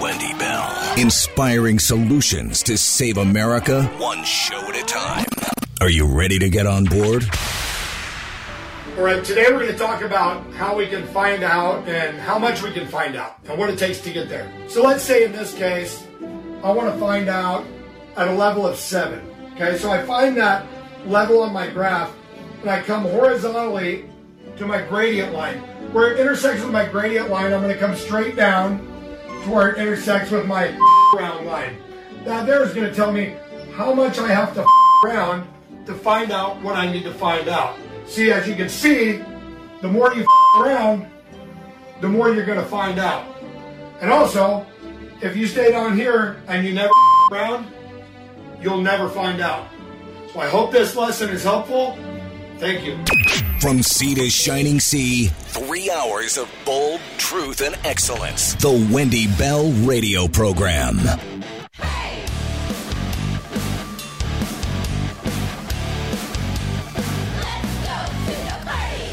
Wendy Bell. Inspiring solutions to save America, one show at a time. Are you ready to get on board? All right, today we're going to talk about how we can find out and how much we can find out and what it takes to get there. So let's say in this case, I want to find out at a level of seven. Okay, so I find that level on my graph and I come horizontally to my gradient line. Where it intersects with my gradient line, I'm going to come straight down to where it intersects with my round line. That there is going to tell me how much I have to around to find out what I need to find out. See, as you can see, the more you around, the more you're going to find out. And also, if you stay down here and you never around, you'll never find out. So I hope this lesson is helpful. Thank you. From sea to shining sea, three hours of bold truth and excellence. The Wendy Bell Radio Program.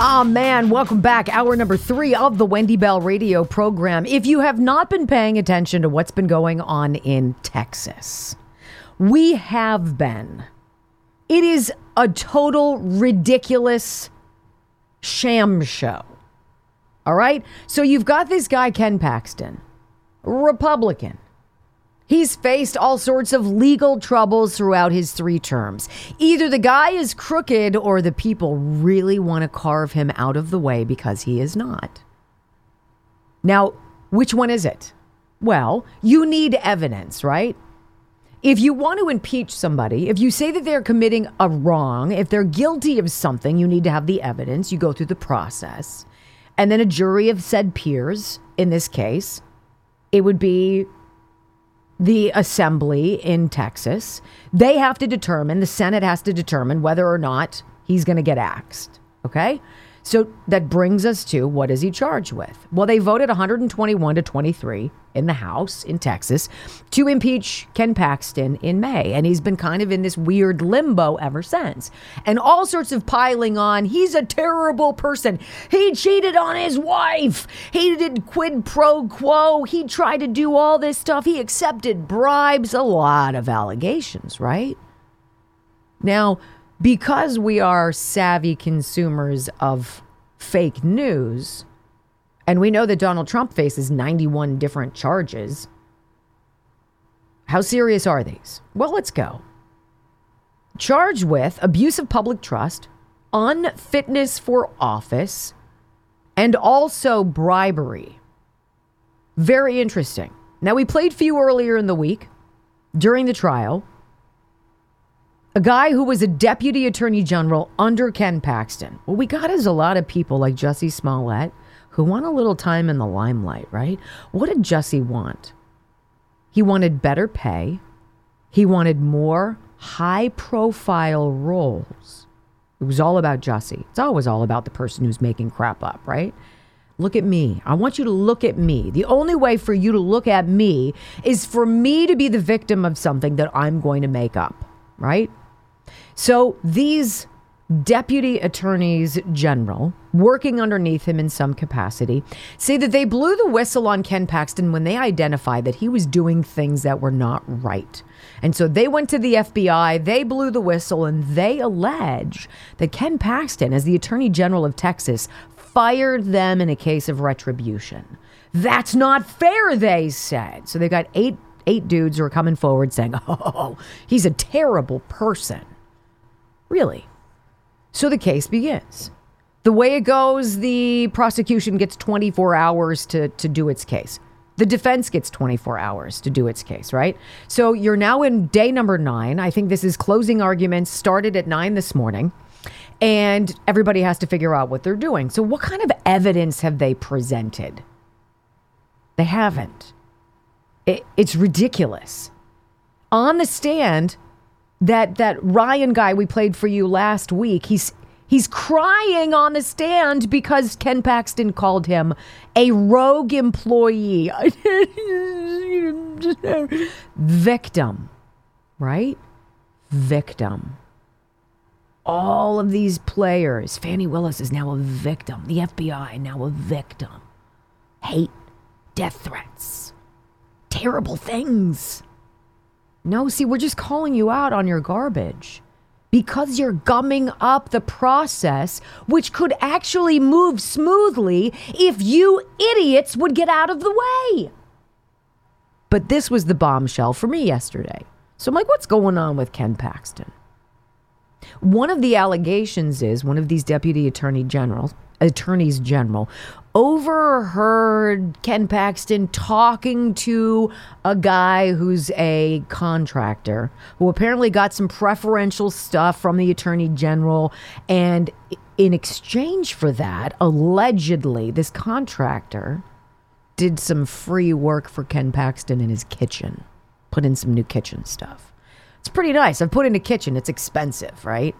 Ah, man, welcome back. Hour number three of the Wendy Bell radio program. If you have not been paying attention to what's been going on in Texas, we have been. It is a total ridiculous sham show. All right? So you've got this guy, Ken Paxton, Republican. He's faced all sorts of legal troubles throughout his three terms. Either the guy is crooked or the people really want to carve him out of the way because he is not. Now, which one is it? Well, you need evidence, right? If you want to impeach somebody, if you say that they're committing a wrong, if they're guilty of something, you need to have the evidence. You go through the process. And then a jury of said peers, in this case, it would be the assembly in Texas. They have to determine, the Senate has to determine whether or not he's going to get axed. Okay? So that brings us to what is he charged with? Well, they voted 121 to 23 in the House in Texas to impeach Ken Paxton in May. And he's been kind of in this weird limbo ever since. And all sorts of piling on. He's a terrible person. He cheated on his wife. He did quid pro quo. He tried to do all this stuff. He accepted bribes. A lot of allegations, right? Now, because we are savvy consumers of fake news, and we know that Donald Trump faces 91 different charges, how serious are these? Well, let's go. Charged with abuse of public trust, unfitness for office, and also bribery. Very interesting. Now, we played for you earlier in the week during the trial a guy who was a deputy attorney general under Ken Paxton. What we got is a lot of people like Jussie Smollett who want a little time in the limelight, right? What did Jussie want? He wanted better pay. He wanted more high profile roles. It was all about Jussie. It's always all about the person who's making crap up, right? Look at me. I want you to look at me. The only way for you to look at me is for me to be the victim of something that I'm going to make up, right? So these deputy attorneys general working underneath him in some capacity say that they blew the whistle on Ken Paxton when they identified that he was doing things that were not right. And so they went to the FBI, they blew the whistle, and they allege that Ken Paxton, as the attorney general of Texas, fired them in a case of retribution. That's not fair, they said. So they got eight eight dudes who are coming forward saying, "Oh, he's a terrible person." Really? So the case begins. The way it goes, the prosecution gets 24 hours to, to do its case. The defense gets 24 hours to do its case, right? So you're now in day number nine. I think this is closing arguments started at nine this morning. And everybody has to figure out what they're doing. So, what kind of evidence have they presented? They haven't. It, it's ridiculous. On the stand, that that Ryan guy we played for you last week, he's he's crying on the stand because Ken Paxton called him a rogue employee. Victim, right? Victim. all of these players. Fani Willis is now a victim. The FBI now a victim. Hate, death threats, terrible things. No, see, we're just calling you out on your garbage because you're gumming up the process, which could actually move smoothly if you idiots would get out of the way. But this was the bombshell for me yesterday. So I'm like, what's going on with Ken Paxton? One of the allegations is one of these deputy attorney generals, attorneys general, overheard Ken Paxton talking to a guy who's a contractor who apparently got some preferential stuff from the attorney general. And in exchange for that, allegedly, this contractor did some free work for Ken Paxton in his kitchen, put in some new kitchen stuff. It's pretty nice. I've put in a kitchen, it's expensive, right?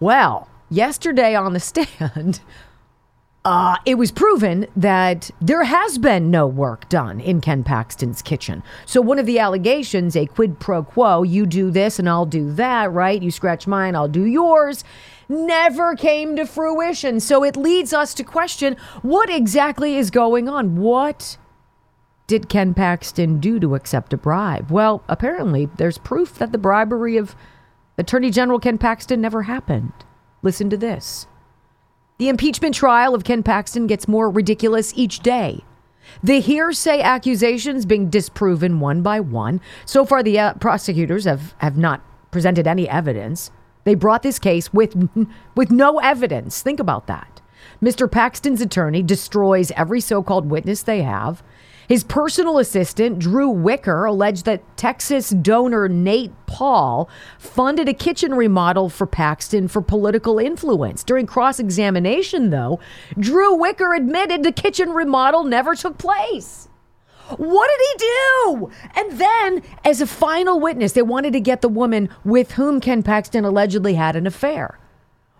Well, yesterday on the stand, uh, it was proven that there has been no work done in Ken Paxton's kitchen. So, one of the allegations, a quid pro quo, you do this and I'll do that, right? You scratch mine, I'll do yours, never came to fruition. So, it leads us to question what exactly is going on? What did Ken Paxton do to accept a bribe? Well, apparently, there's proof that the bribery of Attorney General Ken Paxton never happened. Listen to this. The impeachment trial of Ken Paxton gets more ridiculous each day. The hearsay accusations being disproven one by one. So far, the uh, prosecutors have, have not presented any evidence. They brought this case with, with no evidence. Think about that. Mr. Paxton's attorney destroys every so called witness they have. His personal assistant, Drew Wicker, alleged that Texas donor Nate Paul funded a kitchen remodel for Paxton for political influence. During cross examination, though, Drew Wicker admitted the kitchen remodel never took place. What did he do? And then, as a final witness, they wanted to get the woman with whom Ken Paxton allegedly had an affair.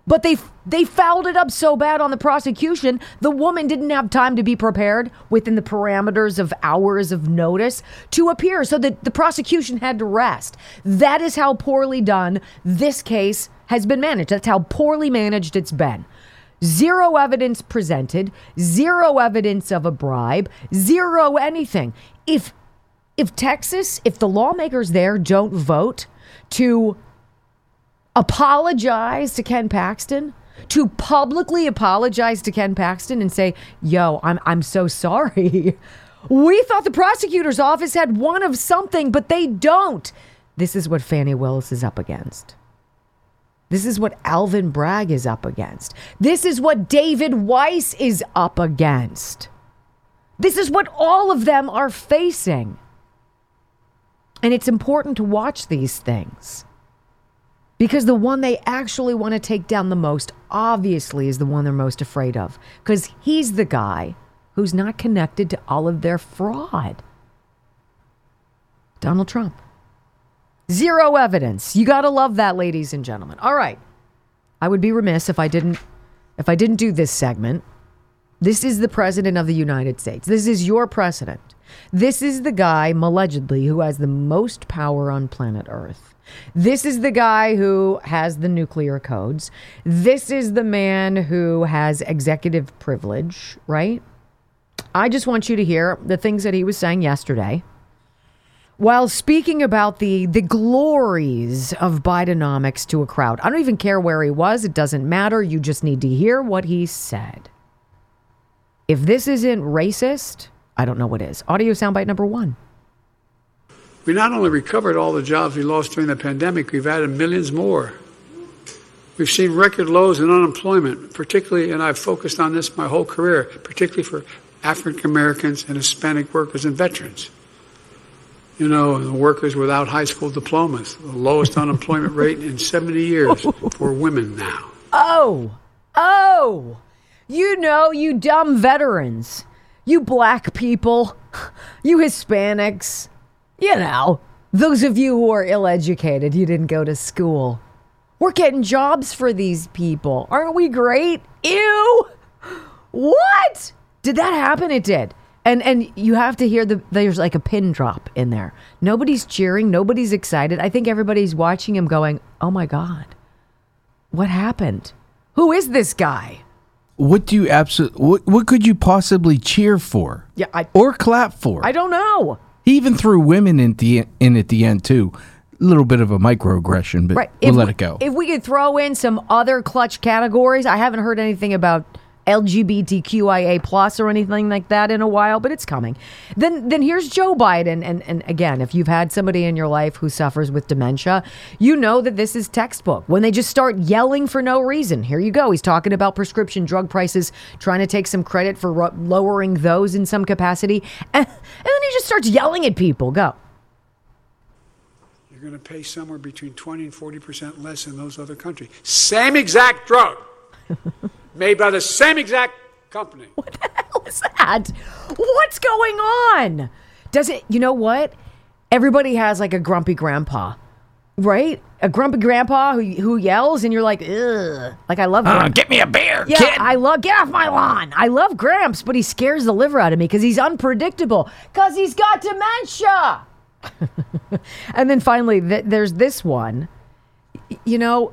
But they they fouled it up so bad on the prosecution, the woman didn't have time to be prepared within the parameters of hours of notice to appear, so that the prosecution had to rest. That is how poorly done this case has been managed. That's how poorly managed it's been. Zero evidence presented, zero evidence of a bribe, zero anything. If if Texas, if the lawmakers there don't vote to apologize to Ken Paxton, to publicly apologize to Ken Paxton and say, "Yo, I'm I'm so sorry. We thought the prosecutor's office had one of something, but they don't." This is what Fani Willis is up against. This is what Alvin Bragg is up against. This is what David Weiss is up against. This is what all of them are facing. And it's important to watch these things. Because the one they actually want to take down the most, obviously, is the one they're most afraid of. Because he's the guy who's not connected to all of their fraud. Donald Trump. Zero evidence. You got to love that, ladies and gentlemen. All right. I would be remiss if I didn't if I didn't do this segment. This is the president of the United States. This is your president. This is the guy allegedly who has the most power on planet Earth. This is the guy who has the nuclear codes. This is the man who has executive privilege, right? I just want you to hear the things that he was saying yesterday while speaking about the the glories of Bidenomics to a crowd. I don't even care where he was, it doesn't matter. You just need to hear what he said. If this isn't racist, I don't know what is. Audio soundbite number 1. We not only recovered all the jobs we lost during the pandemic, we've added millions more. We've seen record lows in unemployment, particularly, and I've focused on this my whole career, particularly for African Americans and Hispanic workers and veterans. You know, the workers without high school diplomas, the lowest unemployment rate in 70 years for women now. Oh, oh, you know, you dumb veterans, you black people, you Hispanics, you know, those of you who are ill educated, you didn't go to school. We're getting jobs for these people. Aren't we great? Ew! What? Did that happen? It did. And and you have to hear the there's like a pin drop in there. Nobody's cheering, nobody's excited. I think everybody's watching him going, "Oh my god. What happened? Who is this guy? What do you absolutely? What, what could you possibly cheer for? Yeah, I- or clap for? I don't know. He even threw women in the in at the end too. A little bit of a microaggression, but Right. we'll If let we- it go. If we could throw in some other clutch categories, I haven't heard anything about LGBTQIA plus or anything like that in a while, but it's coming. Then then here's Joe Biden. And, and again, if you've had somebody in your life who suffers with dementia, you know that this is textbook. When they just start yelling for no reason. Here you go. He's talking about prescription drug prices, trying to take some credit for ro- lowering those in some capacity. And, and then he just starts yelling at people. Go. You're going to pay somewhere between 20 and 40 percent less in those other countries. Same exact drug, made by the same exact company. What's that? What's going on? Does it, you know what? Everybody has like a grumpy grandpa, right? A grumpy grandpa who, who yells and you're like, ugh. Like, I love uh, Gramps. get me a beer, Yeah, I love, get off my lawn. I love Gramps, but he scares the liver out of me because he's unpredictable, because he's got dementia. and then finally, th- there's this one. Y- You know,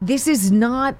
this is not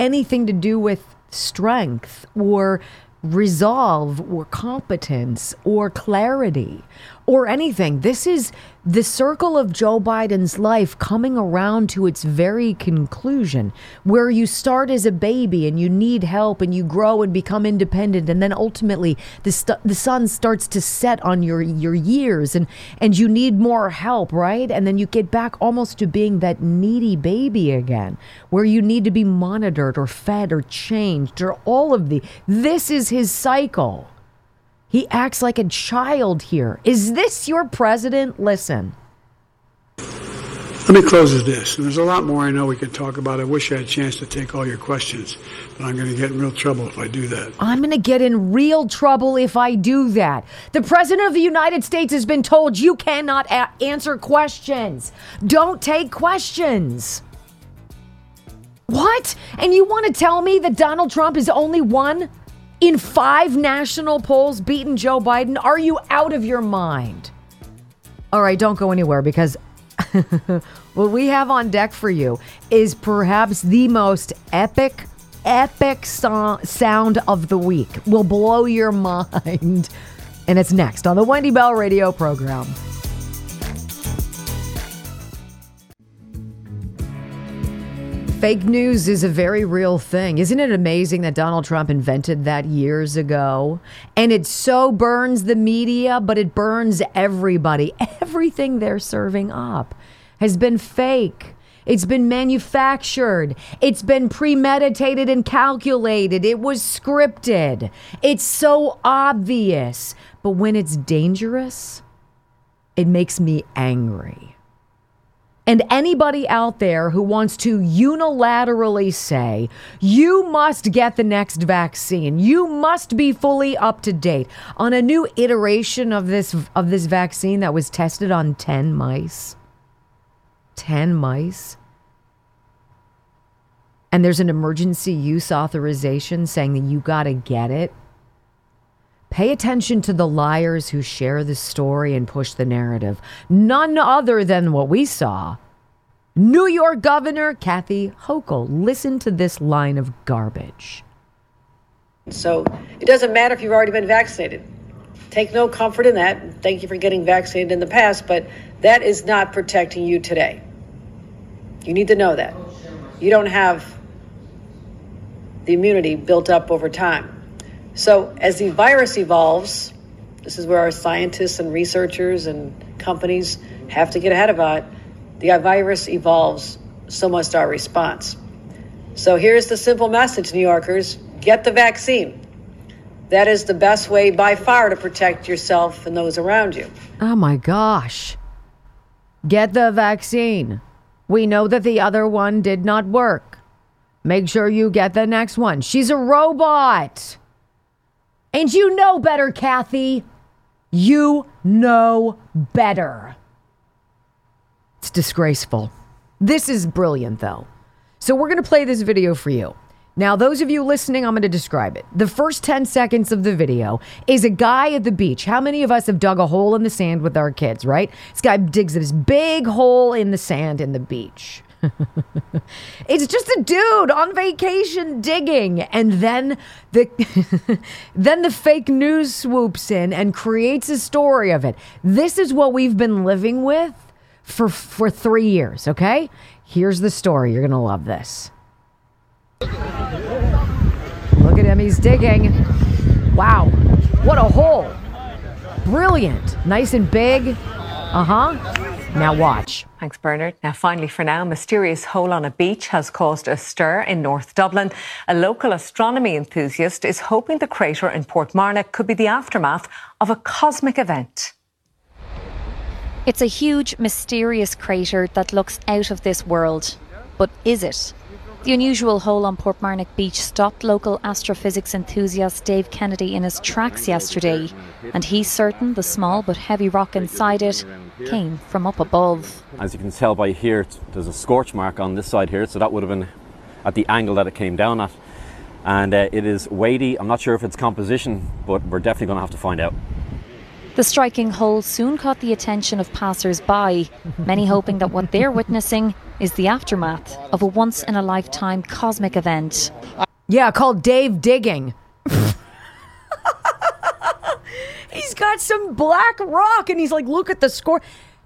anything to do with strength or resolve or competence or clarity or anything. This is the circle of Joe Biden's life coming around to its very conclusion, where you start as a baby and you need help and you grow and become independent, and then ultimately the st- the sun starts to set on your your years and and you need more help, right? And then you get back almost to being that needy baby again, where you need to be monitored or fed or changed or all of the. This is his cycle. He acts like a child here. Is this your president? Listen. Let me close with this. And there's a lot more I know we could talk about. I wish I had a chance to take all your questions, but I'm going to get in real trouble if I do that. I'm going to get in real trouble if I do that. The President of the United States has been told you cannot a- answer questions. Don't take questions. What? And you want to tell me that Donald Trump is only one in five national polls beating Joe Biden? Are you out of your mind? All right, don't go anywhere because what we have on deck for you is perhaps the most epic, epic so- sound of the week. Will blow your mind. And it's next on the Wendy Bell radio program. Fake news is a very real thing. Isn't it amazing that Donald Trump invented that years ago? And it so burns the media, but it burns everybody. Everything they're serving up has been fake. It's been manufactured. It's been premeditated and calculated. It was scripted. It's so obvious. But when it's dangerous, it makes me angry. And anybody out there who wants to unilaterally say, you must get the next vaccine, you must be fully up to date on a new iteration of this of this vaccine that was tested on 10 mice. 10 mice. And there's an emergency use authorization saying that you got to get it. Pay attention to the liars who share the story and push the narrative. None other than what we saw. New York Governor Kathy Hochul. Listen to this line of garbage. So it doesn't matter if you've already been vaccinated. Take no comfort in that. Thank you for getting vaccinated in the past, but that is not protecting you today. You need to know that. You don't have the immunity built up over time. So as the virus evolves, this is where our scientists and researchers and companies have to get ahead of it. The virus evolves, so must our response. So here's the simple message, New Yorkers get the vaccine. That is the best way by far to protect yourself and those around you. Oh my gosh. Get the vaccine. We know that the other one did not work. Make sure you get the next one. She's a robot. And you know better, Kathy. You know better. It's disgraceful. This is brilliant, though. So, we're going to play this video for you. Now, those of you listening, I'm going to describe it. The first 10 seconds of the video is a guy at the beach. How many of us have dug a hole in the sand with our kids, right? This guy digs this big hole in the sand in the beach. it's just a dude on vacation digging and then the then the fake news swoops in and creates a story of it. This is what we've been living with for for 3 years, okay? Here's the story. You're going to love this. Look at him, he's digging. Wow. What a hole. Brilliant. Nice and big. Uh-huh. Now watch. Thanks, Bernard. Now, finally, for now, mysterious hole on a beach has caused a stir in North Dublin. A local astronomy enthusiast is hoping the crater in Portmarnock could be the aftermath of a cosmic event. It's a huge, mysterious crater that looks out of this world. But is it? The unusual hole on Portmarnock Beach stopped local astrophysics enthusiast Dave Kennedy in his tracks yesterday, and he's certain the small but heavy rock inside it came from up above. As you can tell by here, there's a scorch mark on this side here, so that would have been at the angle that it came down at. And uh, it is weighty. I'm not sure if it's composition, but we're definitely going to have to find out. The striking hole soon caught the attention of passers by, many hoping that what they're witnessing is the aftermath of a once in a lifetime cosmic event. Yeah, called Dave Digging. he's got some black rock and he's like, look at the score.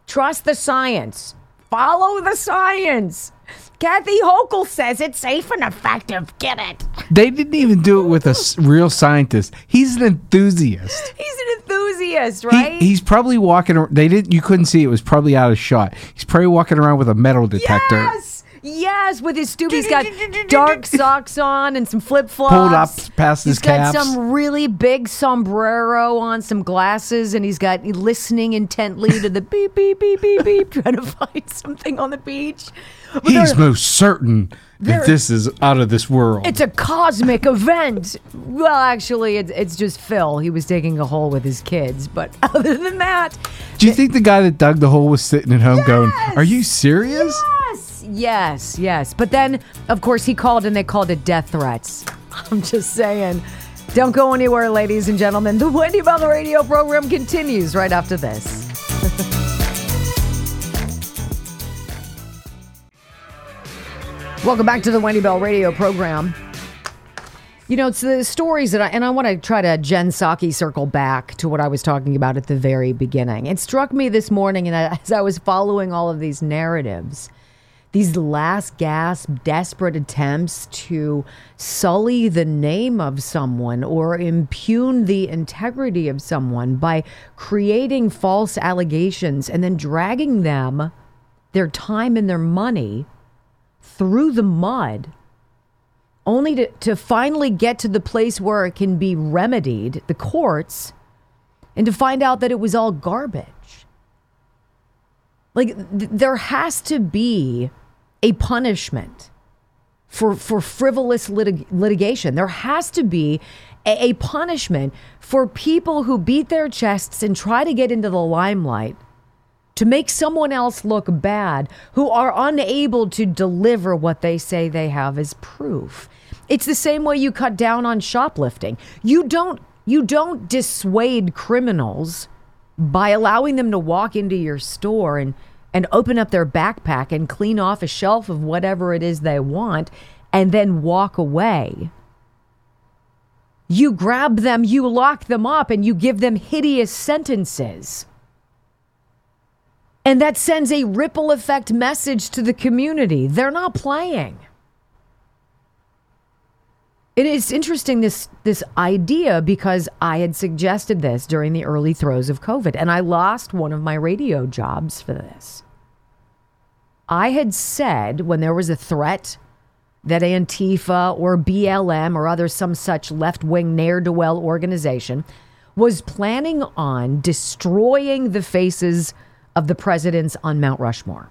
Trust the science. Follow the science. Kathy Hochul says it's safe and effective. Get it. They didn't even do it with a s- real scientist. He's an enthusiast. He's an enthusiast, right? He, he's probably walking. ar- They didn't. You couldn't see. It was probably out of shot. He's probably walking around with a metal detector. Yes, yes. With his stupid, he's got dark socks on and some flip flops. Pulled up past He's his got some really big sombrero on, some glasses, and he's got listening intently to the beep beep beep beep beep, trying to find something on the beach. But He's most certain that this is out of this world. It's a cosmic event. Well, actually, it's, it's just Phil. He was digging a hole with his kids. But other than that, Do you think the guy that dug the hole was sitting at home going, "Are you serious?" yes, yes, yes. But then, of course, he called and they called it death threats. I'm just saying. Don't go anywhere, ladies and gentlemen. The Wendy Bell radio program continues right after this. Welcome back to the Wendy Bell radio program. You know, it's the stories that I, and I want to try to Jen Psaki circle back to what I was talking about at the very beginning. It struck me this morning, and as I was following all of these narratives, these last gasp, desperate attempts to sully the name of someone or impugn the integrity of someone by creating false allegations and then dragging them, their time and their money, through the mud only to, to finally get to the place where it can be remedied, the courts, and to find out that it was all garbage. Like, th- there has to be a punishment for, for frivolous litig- litigation. There has to be a, a punishment for people who beat their chests and try to get into the limelight to make someone else look bad who are unable to deliver what they say they have as proof. It's the same way you cut down on shoplifting. You don't you don't dissuade criminals by allowing them to walk into your store and and open up their backpack and clean off a shelf of whatever it is they want and then walk away. You grab them, you lock them up and you give them hideous sentences. And that sends a ripple effect message to the community. They're not playing. It is interesting this this idea because I had suggested this during the early throes of COVID and I lost one of my radio jobs for this. I had said when there was a threat that Antifa or BLM or other some such left-wing ne'er-do-well organization was planning on destroying the faces of the presidents on Mount Rushmore.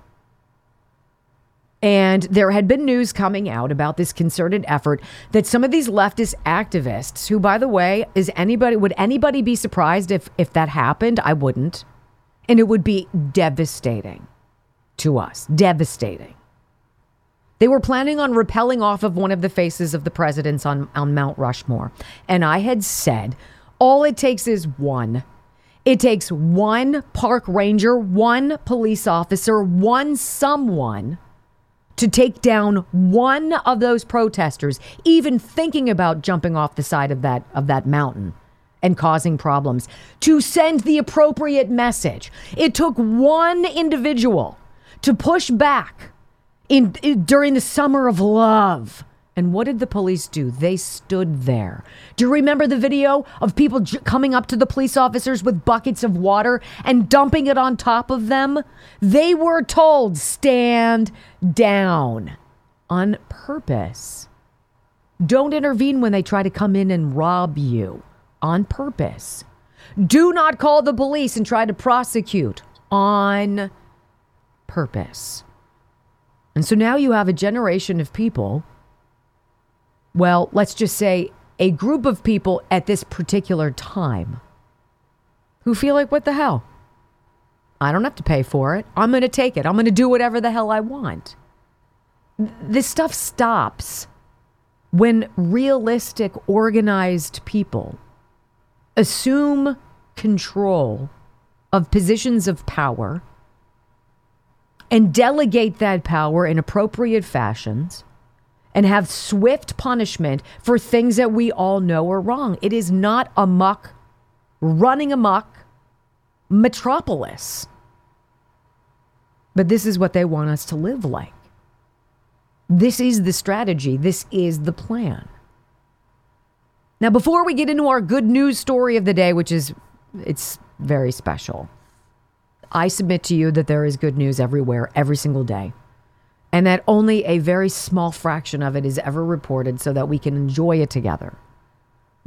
And there had been news coming out about this concerted effort that some of these leftist activists, who, by the way, is anybody, would anybody be surprised if, if that happened? I wouldn't. And it would be devastating to us. Devastating. They were planning on rappelling off of one of the faces of the presidents on, on Mount Rushmore. And I had said, all it takes is one. It takes one park ranger, one police officer, one someone to take down one of those protesters, even thinking about jumping off the side of that of that mountain and causing problems, to send the appropriate message. It took one individual to push back in, in during the summer of love. And what did the police do? They stood there. Do you remember the video of people j- coming up to the police officers with buckets of water and dumping it on top of them? They were told, stand down on purpose. Don't intervene when they try to come in and rob you on purpose. Do not call the police and try to prosecute on purpose. And so now you have a generation of people well, let's just say a group of people at this particular time who feel like, what the hell? I don't have to pay for it. I'm going to take it. I'm going to do whatever the hell I want. This stuff stops when realistic, organized people assume control of positions of power and delegate that power in appropriate fashions and have swift punishment for things that we all know are wrong. It is not a muck, running amok metropolis. But this is what they want us to live like. This is the strategy. This is the plan. Now, before we get into our good news story of the day, which is it's very special, I submit to you that there is good news everywhere, every single day and that only a very small fraction of it is ever reported so that we can enjoy it together.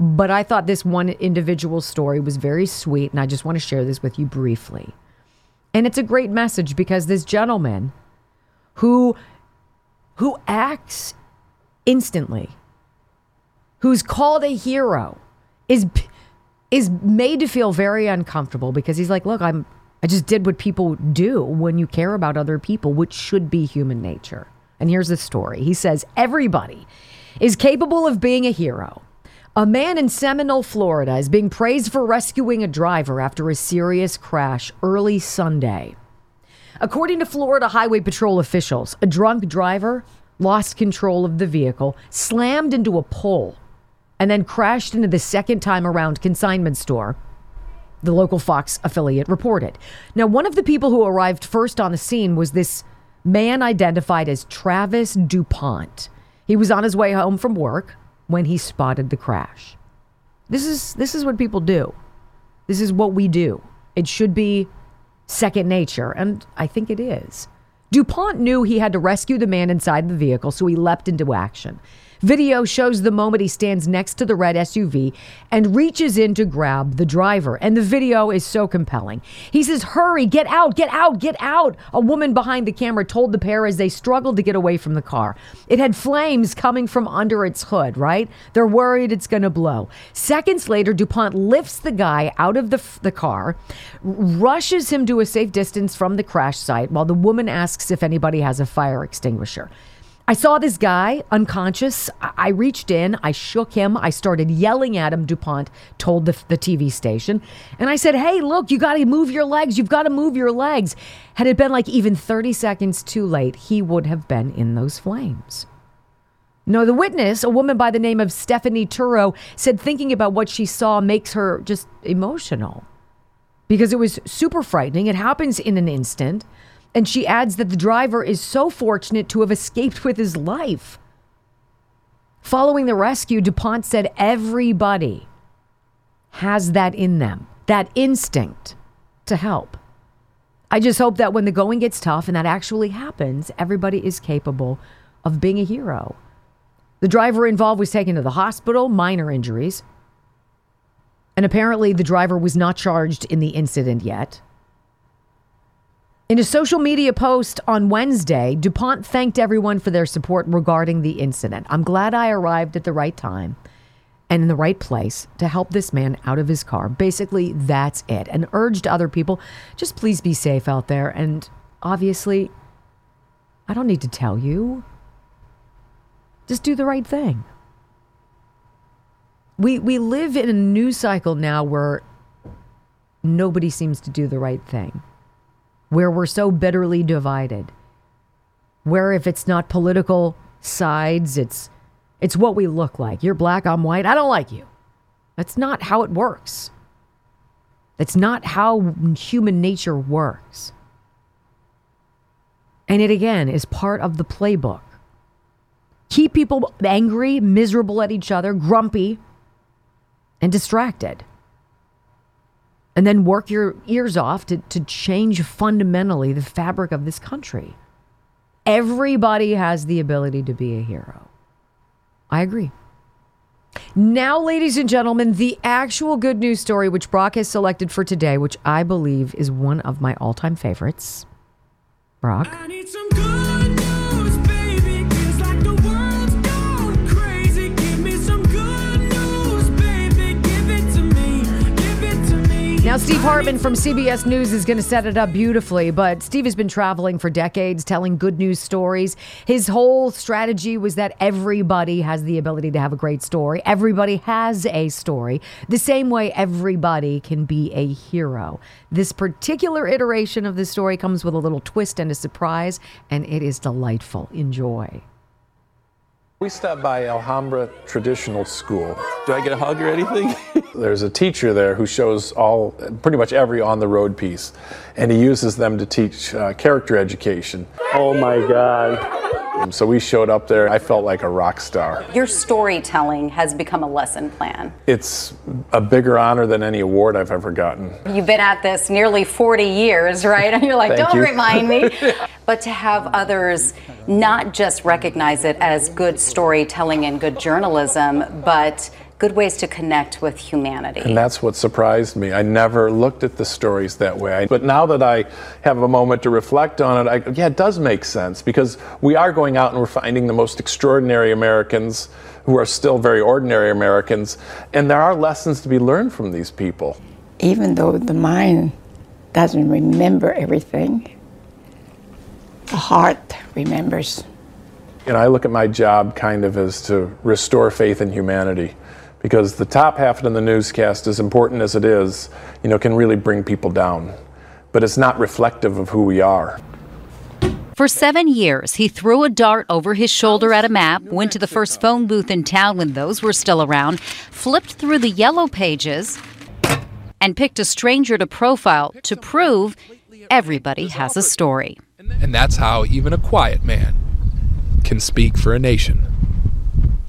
But I thought this one individual story was very sweet, and I just want to share this with you briefly. And it's a great message because this gentleman who who acts instantly, who's called a hero, is is made to feel very uncomfortable because he's like, look, I'm I just did what people do when you care about other people, which should be human nature. And here's the story. He says, Everybody is capable of being a hero. A man in Seminole, Florida is being praised for rescuing a driver after a serious crash early Sunday. According to Florida Highway Patrol officials, a drunk driver lost control of the vehicle, slammed into a pole, and then crashed into the second time around consignment store the local Fox affiliate reported. Now, one of the people who arrived first on the scene was this man identified as Travis DuPont. He was on his way home from work when he spotted the crash. This is this is what people do. This is what we do. It should be second nature, and I think it is. DuPont knew he had to rescue the man inside the vehicle, so he leapt into action. Video shows the moment he stands next to the red SUV and reaches in to grab the driver. And the video is so compelling. He says, Hurry, get out, get out, get out. A woman behind the camera told the pair as they struggled to get away from the car. It had flames coming from under its hood, right? They're worried it's going to blow. Seconds later, DuPont lifts the guy out of the, the car, rushes him to a safe distance from the crash site while the woman asks if anybody has a fire extinguisher. I saw this guy unconscious. I reached in, I shook him, I started yelling at him, DuPont told the, the TV station. And I said, Hey, look, you got to move your legs. You've got to move your legs. Had it been like even 30 seconds too late, he would have been in those flames. No, the witness, a woman by the name of Stephanie Turo, said thinking about what she saw makes her just emotional because it was super frightening. It happens in an instant. And she adds that the driver is so fortunate to have escaped with his life. Following the rescue, DuPont said everybody has that in them, that instinct to help. I just hope that when the going gets tough and that actually happens, everybody is capable of being a hero. The driver involved was taken to the hospital, minor injuries. And apparently, the driver was not charged in the incident yet. In a social media post on Wednesday, DuPont thanked everyone for their support regarding the incident. I'm glad I arrived at the right time and in the right place to help this man out of his car. Basically, that's it. And urged other people just please be safe out there. And obviously, I don't need to tell you. Just do the right thing. We, we live in a news cycle now where nobody seems to do the right thing where we're so bitterly divided. where if it's not political sides, it's it's what we look like. You're black, I'm white. I don't like you. That's not how it works. That's not how human nature works. And it again is part of the playbook. Keep people angry, miserable at each other, grumpy, and distracted. And then work your ears off to, to change fundamentally the fabric of this country. Everybody has the ability to be a hero. I agree. Now, ladies and gentlemen, the actual good news story which Brock has selected for today, which I believe is one of my all time favorites. Brock. Now, Steve Hartman from CBS News is going to set it up beautifully, but Steve has been traveling for decades telling good news stories. His whole strategy was that everybody has the ability to have a great story. Everybody has a story, the same way everybody can be a hero. This particular iteration of the story comes with a little twist and a surprise, and it is delightful. Enjoy. We stopped by Alhambra Traditional School. Do I get a hug or anything? There's a teacher there who shows all, pretty much every on the road piece, and he uses them to teach uh, character education. Oh my God. So we showed up there. I felt like a rock star. Your storytelling has become a lesson plan. It's a bigger honor than any award I've ever gotten. You've been at this nearly 40 years, right? And you're like, don't you. remind me. but to have others not just recognize it as good storytelling and good journalism, but good ways to connect with humanity. And that's what surprised me. I never looked at the stories that way. But now that I have a moment to reflect on it, I, yeah, it does make sense because we are going out and we're finding the most extraordinary Americans who are still very ordinary Americans. And there are lessons to be learned from these people. Even though the mind doesn't remember everything, the heart remembers. And I look at my job kind of as to restore faith in humanity because the top half of the newscast, as important as it is, you know, can really bring people down. But it's not reflective of who we are. For seven years, he threw a dart over his shoulder at a map, went to the first phone booth in town when those were still around, flipped through the yellow pages, and picked a stranger to profile to prove everybody has a story. And that's how even a quiet man can speak for a nation.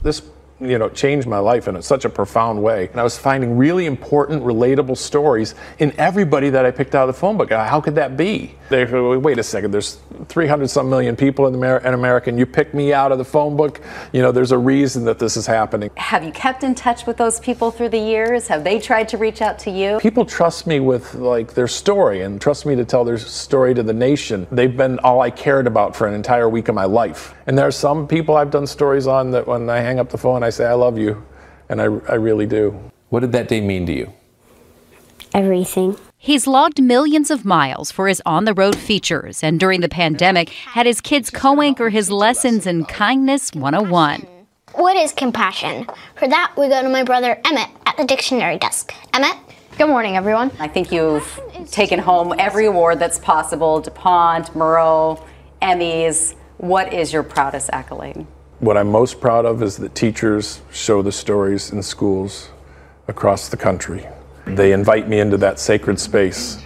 This you know, changed my life in such a profound way. And I was finding really important, relatable stories in everybody that I picked out of the phone book. Uh, how could that be? They go, wait a second, there's 300 some million people in, Amer- in America, and you picked me out of the phone book. You know, there's a reason that this is happening. Have you kept in touch with those people through the years? Have they tried to reach out to you? People trust me with like their story and trust me to tell their story to the nation. They've been all I cared about for an entire week of my life. And there are some people I've done stories on that when I hang up the phone, I say, I love you. And I, I really do. What did that day mean to you? Everything. He's logged millions of miles for his on the road features, and during the pandemic, had his kids co anchor his lessons in Kindness 101. What is compassion? For that, we go to my brother Emmett at the dictionary desk. Emmett? Good morning, everyone. I think you've taken home every award that's possible DuPont, Murrow, Emmys. What is your proudest accolade? What I'm most proud of is that teachers show the stories in schools across the country. They invite me into that sacred space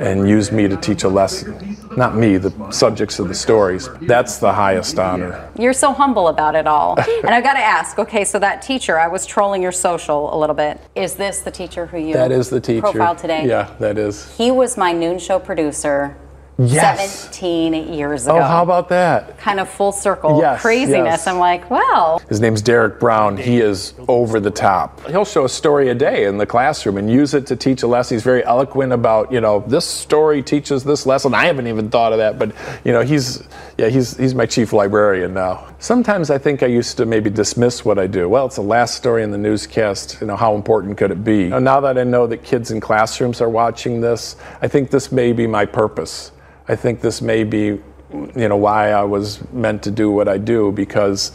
and use me to teach a lesson. Not me, the subjects of the stories. That's the highest honor. You're so humble about it all. and I've got to ask okay, so that teacher, I was trolling your social a little bit. Is this the teacher who you That is the teacher. profiled today? Yeah, that is. He was my noon show producer Yes. 17 years oh, ago. Oh, how about that? Kind of full circle Yes, craziness. yes. I'm like, well, His name's Derek Brown. He is over the top. He'll show a story a day in the classroom and use it to teach a lesson. He's very eloquent about, you know, this story teaches this lesson. I haven't even thought of that, but you know, he's yeah, he's he's my chief librarian now. Sometimes I think I used to maybe dismiss what I do. Well, it's the last story in the newscast. You know, how important could it be? Now that I know that kids in classrooms are watching this, I think this may be my purpose. I think this may be, you know, why I was meant to do what I do because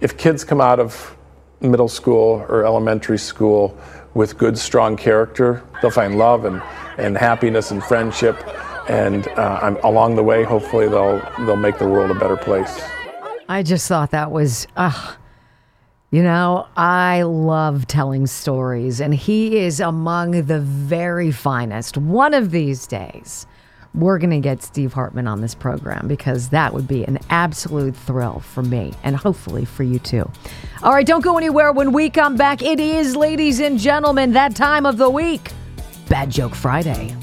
if kids come out of middle school or elementary school with good, strong character, they'll find love and, and happiness and friendship. and uh, along the way, hopefully they'll they'll make the world a better place. I just thought that was, uh, you know, I love telling stories, and he is among the very finest. One of these days, we're going to get Steve Hartman on this program because that would be an absolute thrill for me and hopefully for you too. All right, don't go anywhere. When we come back, it is, ladies and gentlemen, that time of the week Bad Joke Friday.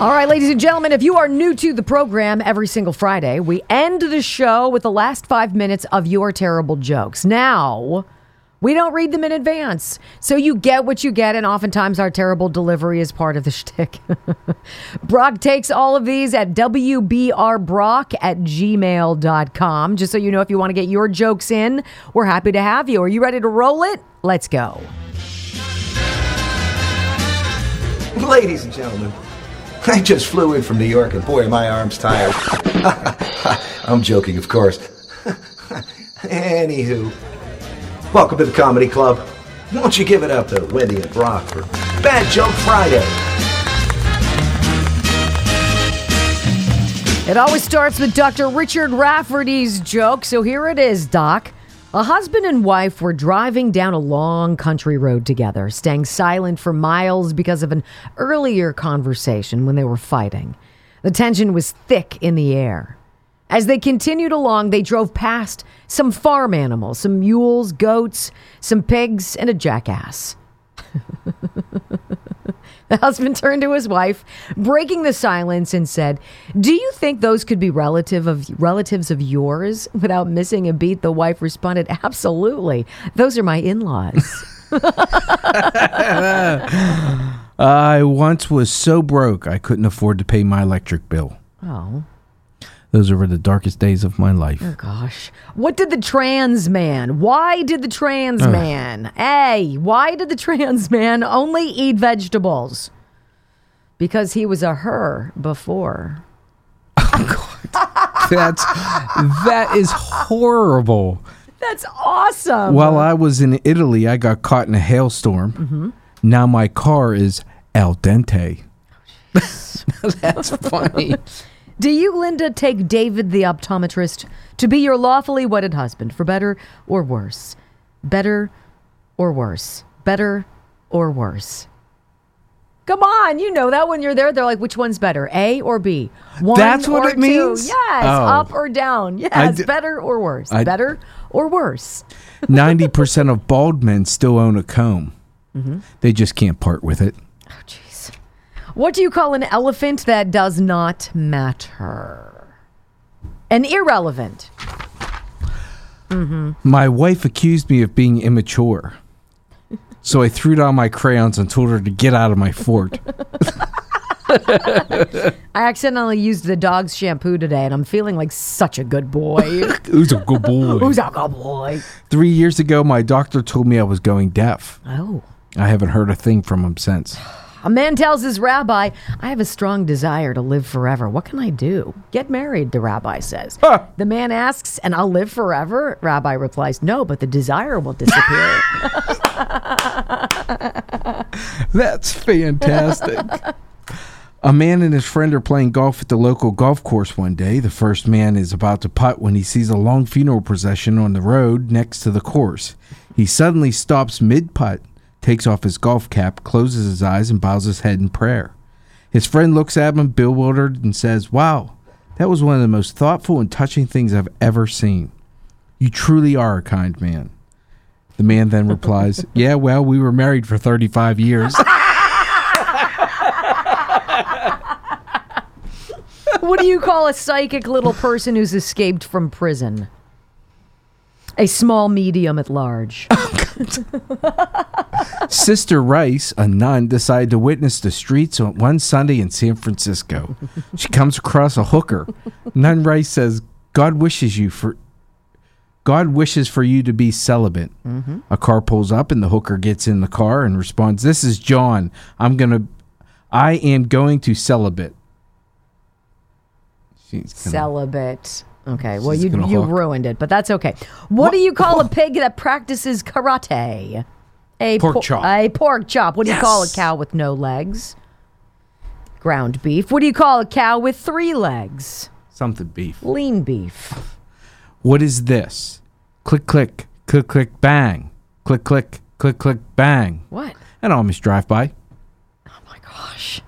All right, ladies and gentlemen, if you are new to the program every single Friday, we end the show with the last five minutes of your terrible jokes. Now, we don't read them in advance. So you get what you get, and oftentimes our terrible delivery is part of the shtick. Brock takes all of these at WBRBrock at gmail.com. Just so you know, if you want to get your jokes in, we're happy to have you. Are you ready to roll it? Let's go. Ladies and gentlemen, I just flew in from New York and boy, my arms tired. I'm joking, of course. Anywho, welcome to the Comedy Club. Won't you give it up to Wendy and Brock for Bad Joke Friday? It always starts with Dr. Richard Rafferty's joke. So here it is, Doc. A husband and wife were driving down a long country road together, staying silent for miles because of an earlier conversation when they were fighting. The tension was thick in the air. As they continued along, they drove past some farm animals, some mules, goats, some pigs, and a jackass. the husband turned to his wife, breaking the silence, and said, "Do you think those could be relative of relatives of yours?" Without missing a beat, the wife responded, "Absolutely. Those are my in-laws." I once was so broke I couldn't afford to pay my electric bill. oh. Those were the darkest days of my life. Oh gosh. What did the trans man? Why did the trans Ugh. man? A. Why did the trans man only eat vegetables? Because he was a her before. Oh, God. That's that is horrible. That's awesome. While I was in Italy, I got caught in a hailstorm. Mhm. Now my car is al dente. Oh, That's funny. Do you, Linda, take David the optometrist to be your lawfully wedded husband for better or worse? Better or worse? Better or worse? Come on, you know that when you're there, they're like, which one's better, A or B? One That's what or it two. means? Yes, Oh. up or down. Yes, d- better or worse? I- better or worse? Ninety percent of bald men still own a comb. Mhm. They just can't part with it. What do you call an elephant that does not matter? An irrelevant. Mm-hmm. My wife accused me of being immature. So I threw down my crayons and told her to get out of my fort. I accidentally used the dog's shampoo today, and I'm feeling like such a good boy. Who's a good boy? Who's a good boy? Three years ago, my doctor told me I was going deaf. Oh. I haven't heard a thing from him since. A man tells his rabbi, I have a strong desire to live forever. What can I do? Get married, the rabbi says. The man asks, and I'll live forever? Rabbi replies, No, but the desire will disappear. That's fantastic. A man and his friend are playing golf at the local golf course one day. The first man is about to putt when he sees a long funeral procession on the road next to the course. He suddenly stops mid putt, takes off his golf cap, closes his eyes, and bows his head in prayer. His friend looks at him bewildered and says, Wow, that was one of the most thoughtful and touching things I've ever seen. You truly are a kind man. The man then replies, Yeah, well, we were married for 35 years. what do you call a psychic little person who's escaped from prison? A small medium at large. Sister Rice, a nun, decided to witness the streets on one Sunday in San Francisco. She comes across a hooker. Nun Rice says, "God wishes you for God wishes for you to be celibate." Mhm. A car pulls up and the hooker gets in the car and responds, "This is John. I'm going to I am going to celibate." She's gonna- Celibate. Okay, well She's you you hook. ruined it, but that's okay. What, do you call a pig that practices karate? A Pork por- chop. A pork chop. What do you call a cow with no legs? Ground beef. What do you call a cow with three legs? Something beef. Lean beef. What is this? Click, click, click, click, bang. Click, click, click, click, bang. What? An almost drive by. Oh my gosh.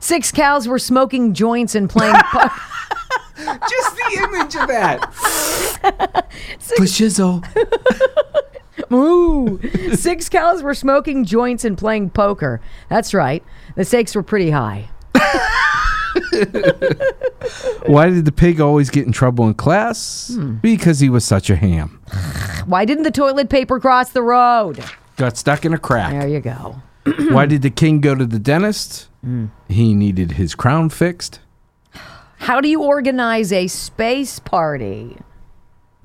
Six cows were smoking joints and playing. po- Just the image of that. Shizzle. Moo. Six cows were smoking joints and playing poker. That's right. The stakes were pretty high. Why did the pig always get in trouble in class? Hmm. Because he was such a ham. Why didn't the toilet paper cross the road? Got stuck in a crack. There you go. Why did the king go to the dentist? Hmm. He needed his crown fixed. How do you organize a space party?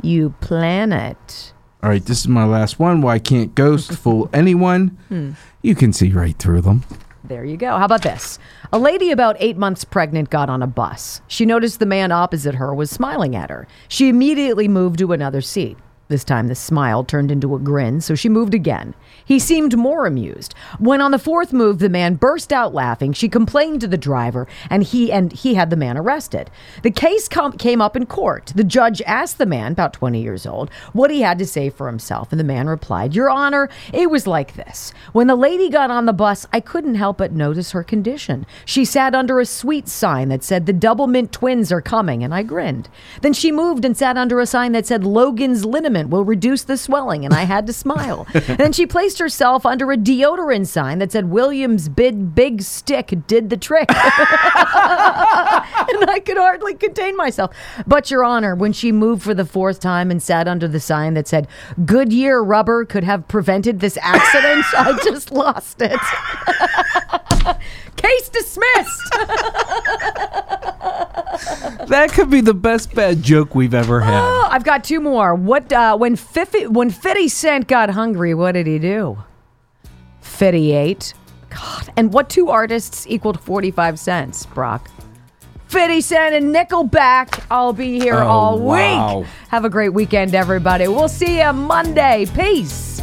You plan it. All right, this is my last one. Why can't ghosts fool anyone? Hmm. You can see right through them. There you go. How about this? A lady about eight months pregnant got on a bus. She noticed the man opposite her was smiling at her. She immediately moved to another seat. This time the smile turned into a grin, so she moved again. He seemed more amused. When on the fourth move the man burst out laughing, she complained to the driver and he and he had the man arrested. The case com- came up in court. The judge asked the man, about 20 years old, what he had to say for himself, and the man replied, "Your honor, it was like this. When the lady got on the bus, I couldn't help but notice her condition. She sat under a sweet sign that said the Doublemint twins are coming, and I grinned. Then she moved and sat under a sign that said Logan's liniment will reduce the swelling, and I had to smile. then she placed herself under a deodorant sign that said Williams big big stick did the trick. and I could hardly contain myself. But your honor, when she moved for the fourth time and sat under the sign that said Goodyear rubber could have prevented this accident, I just lost it. Case dismissed. That could be the best bad joke we've ever had. Oh, I've got two more. What uh, when Fifty when Fifty Cent got hungry, what did he do? Fifty ate. God, and what two artists equaled forty five cents, Brock? Fifty Cent and Nickelback. I'll be here Oh, all wow. week. Have a great weekend, everybody. We'll see you Monday. Peace.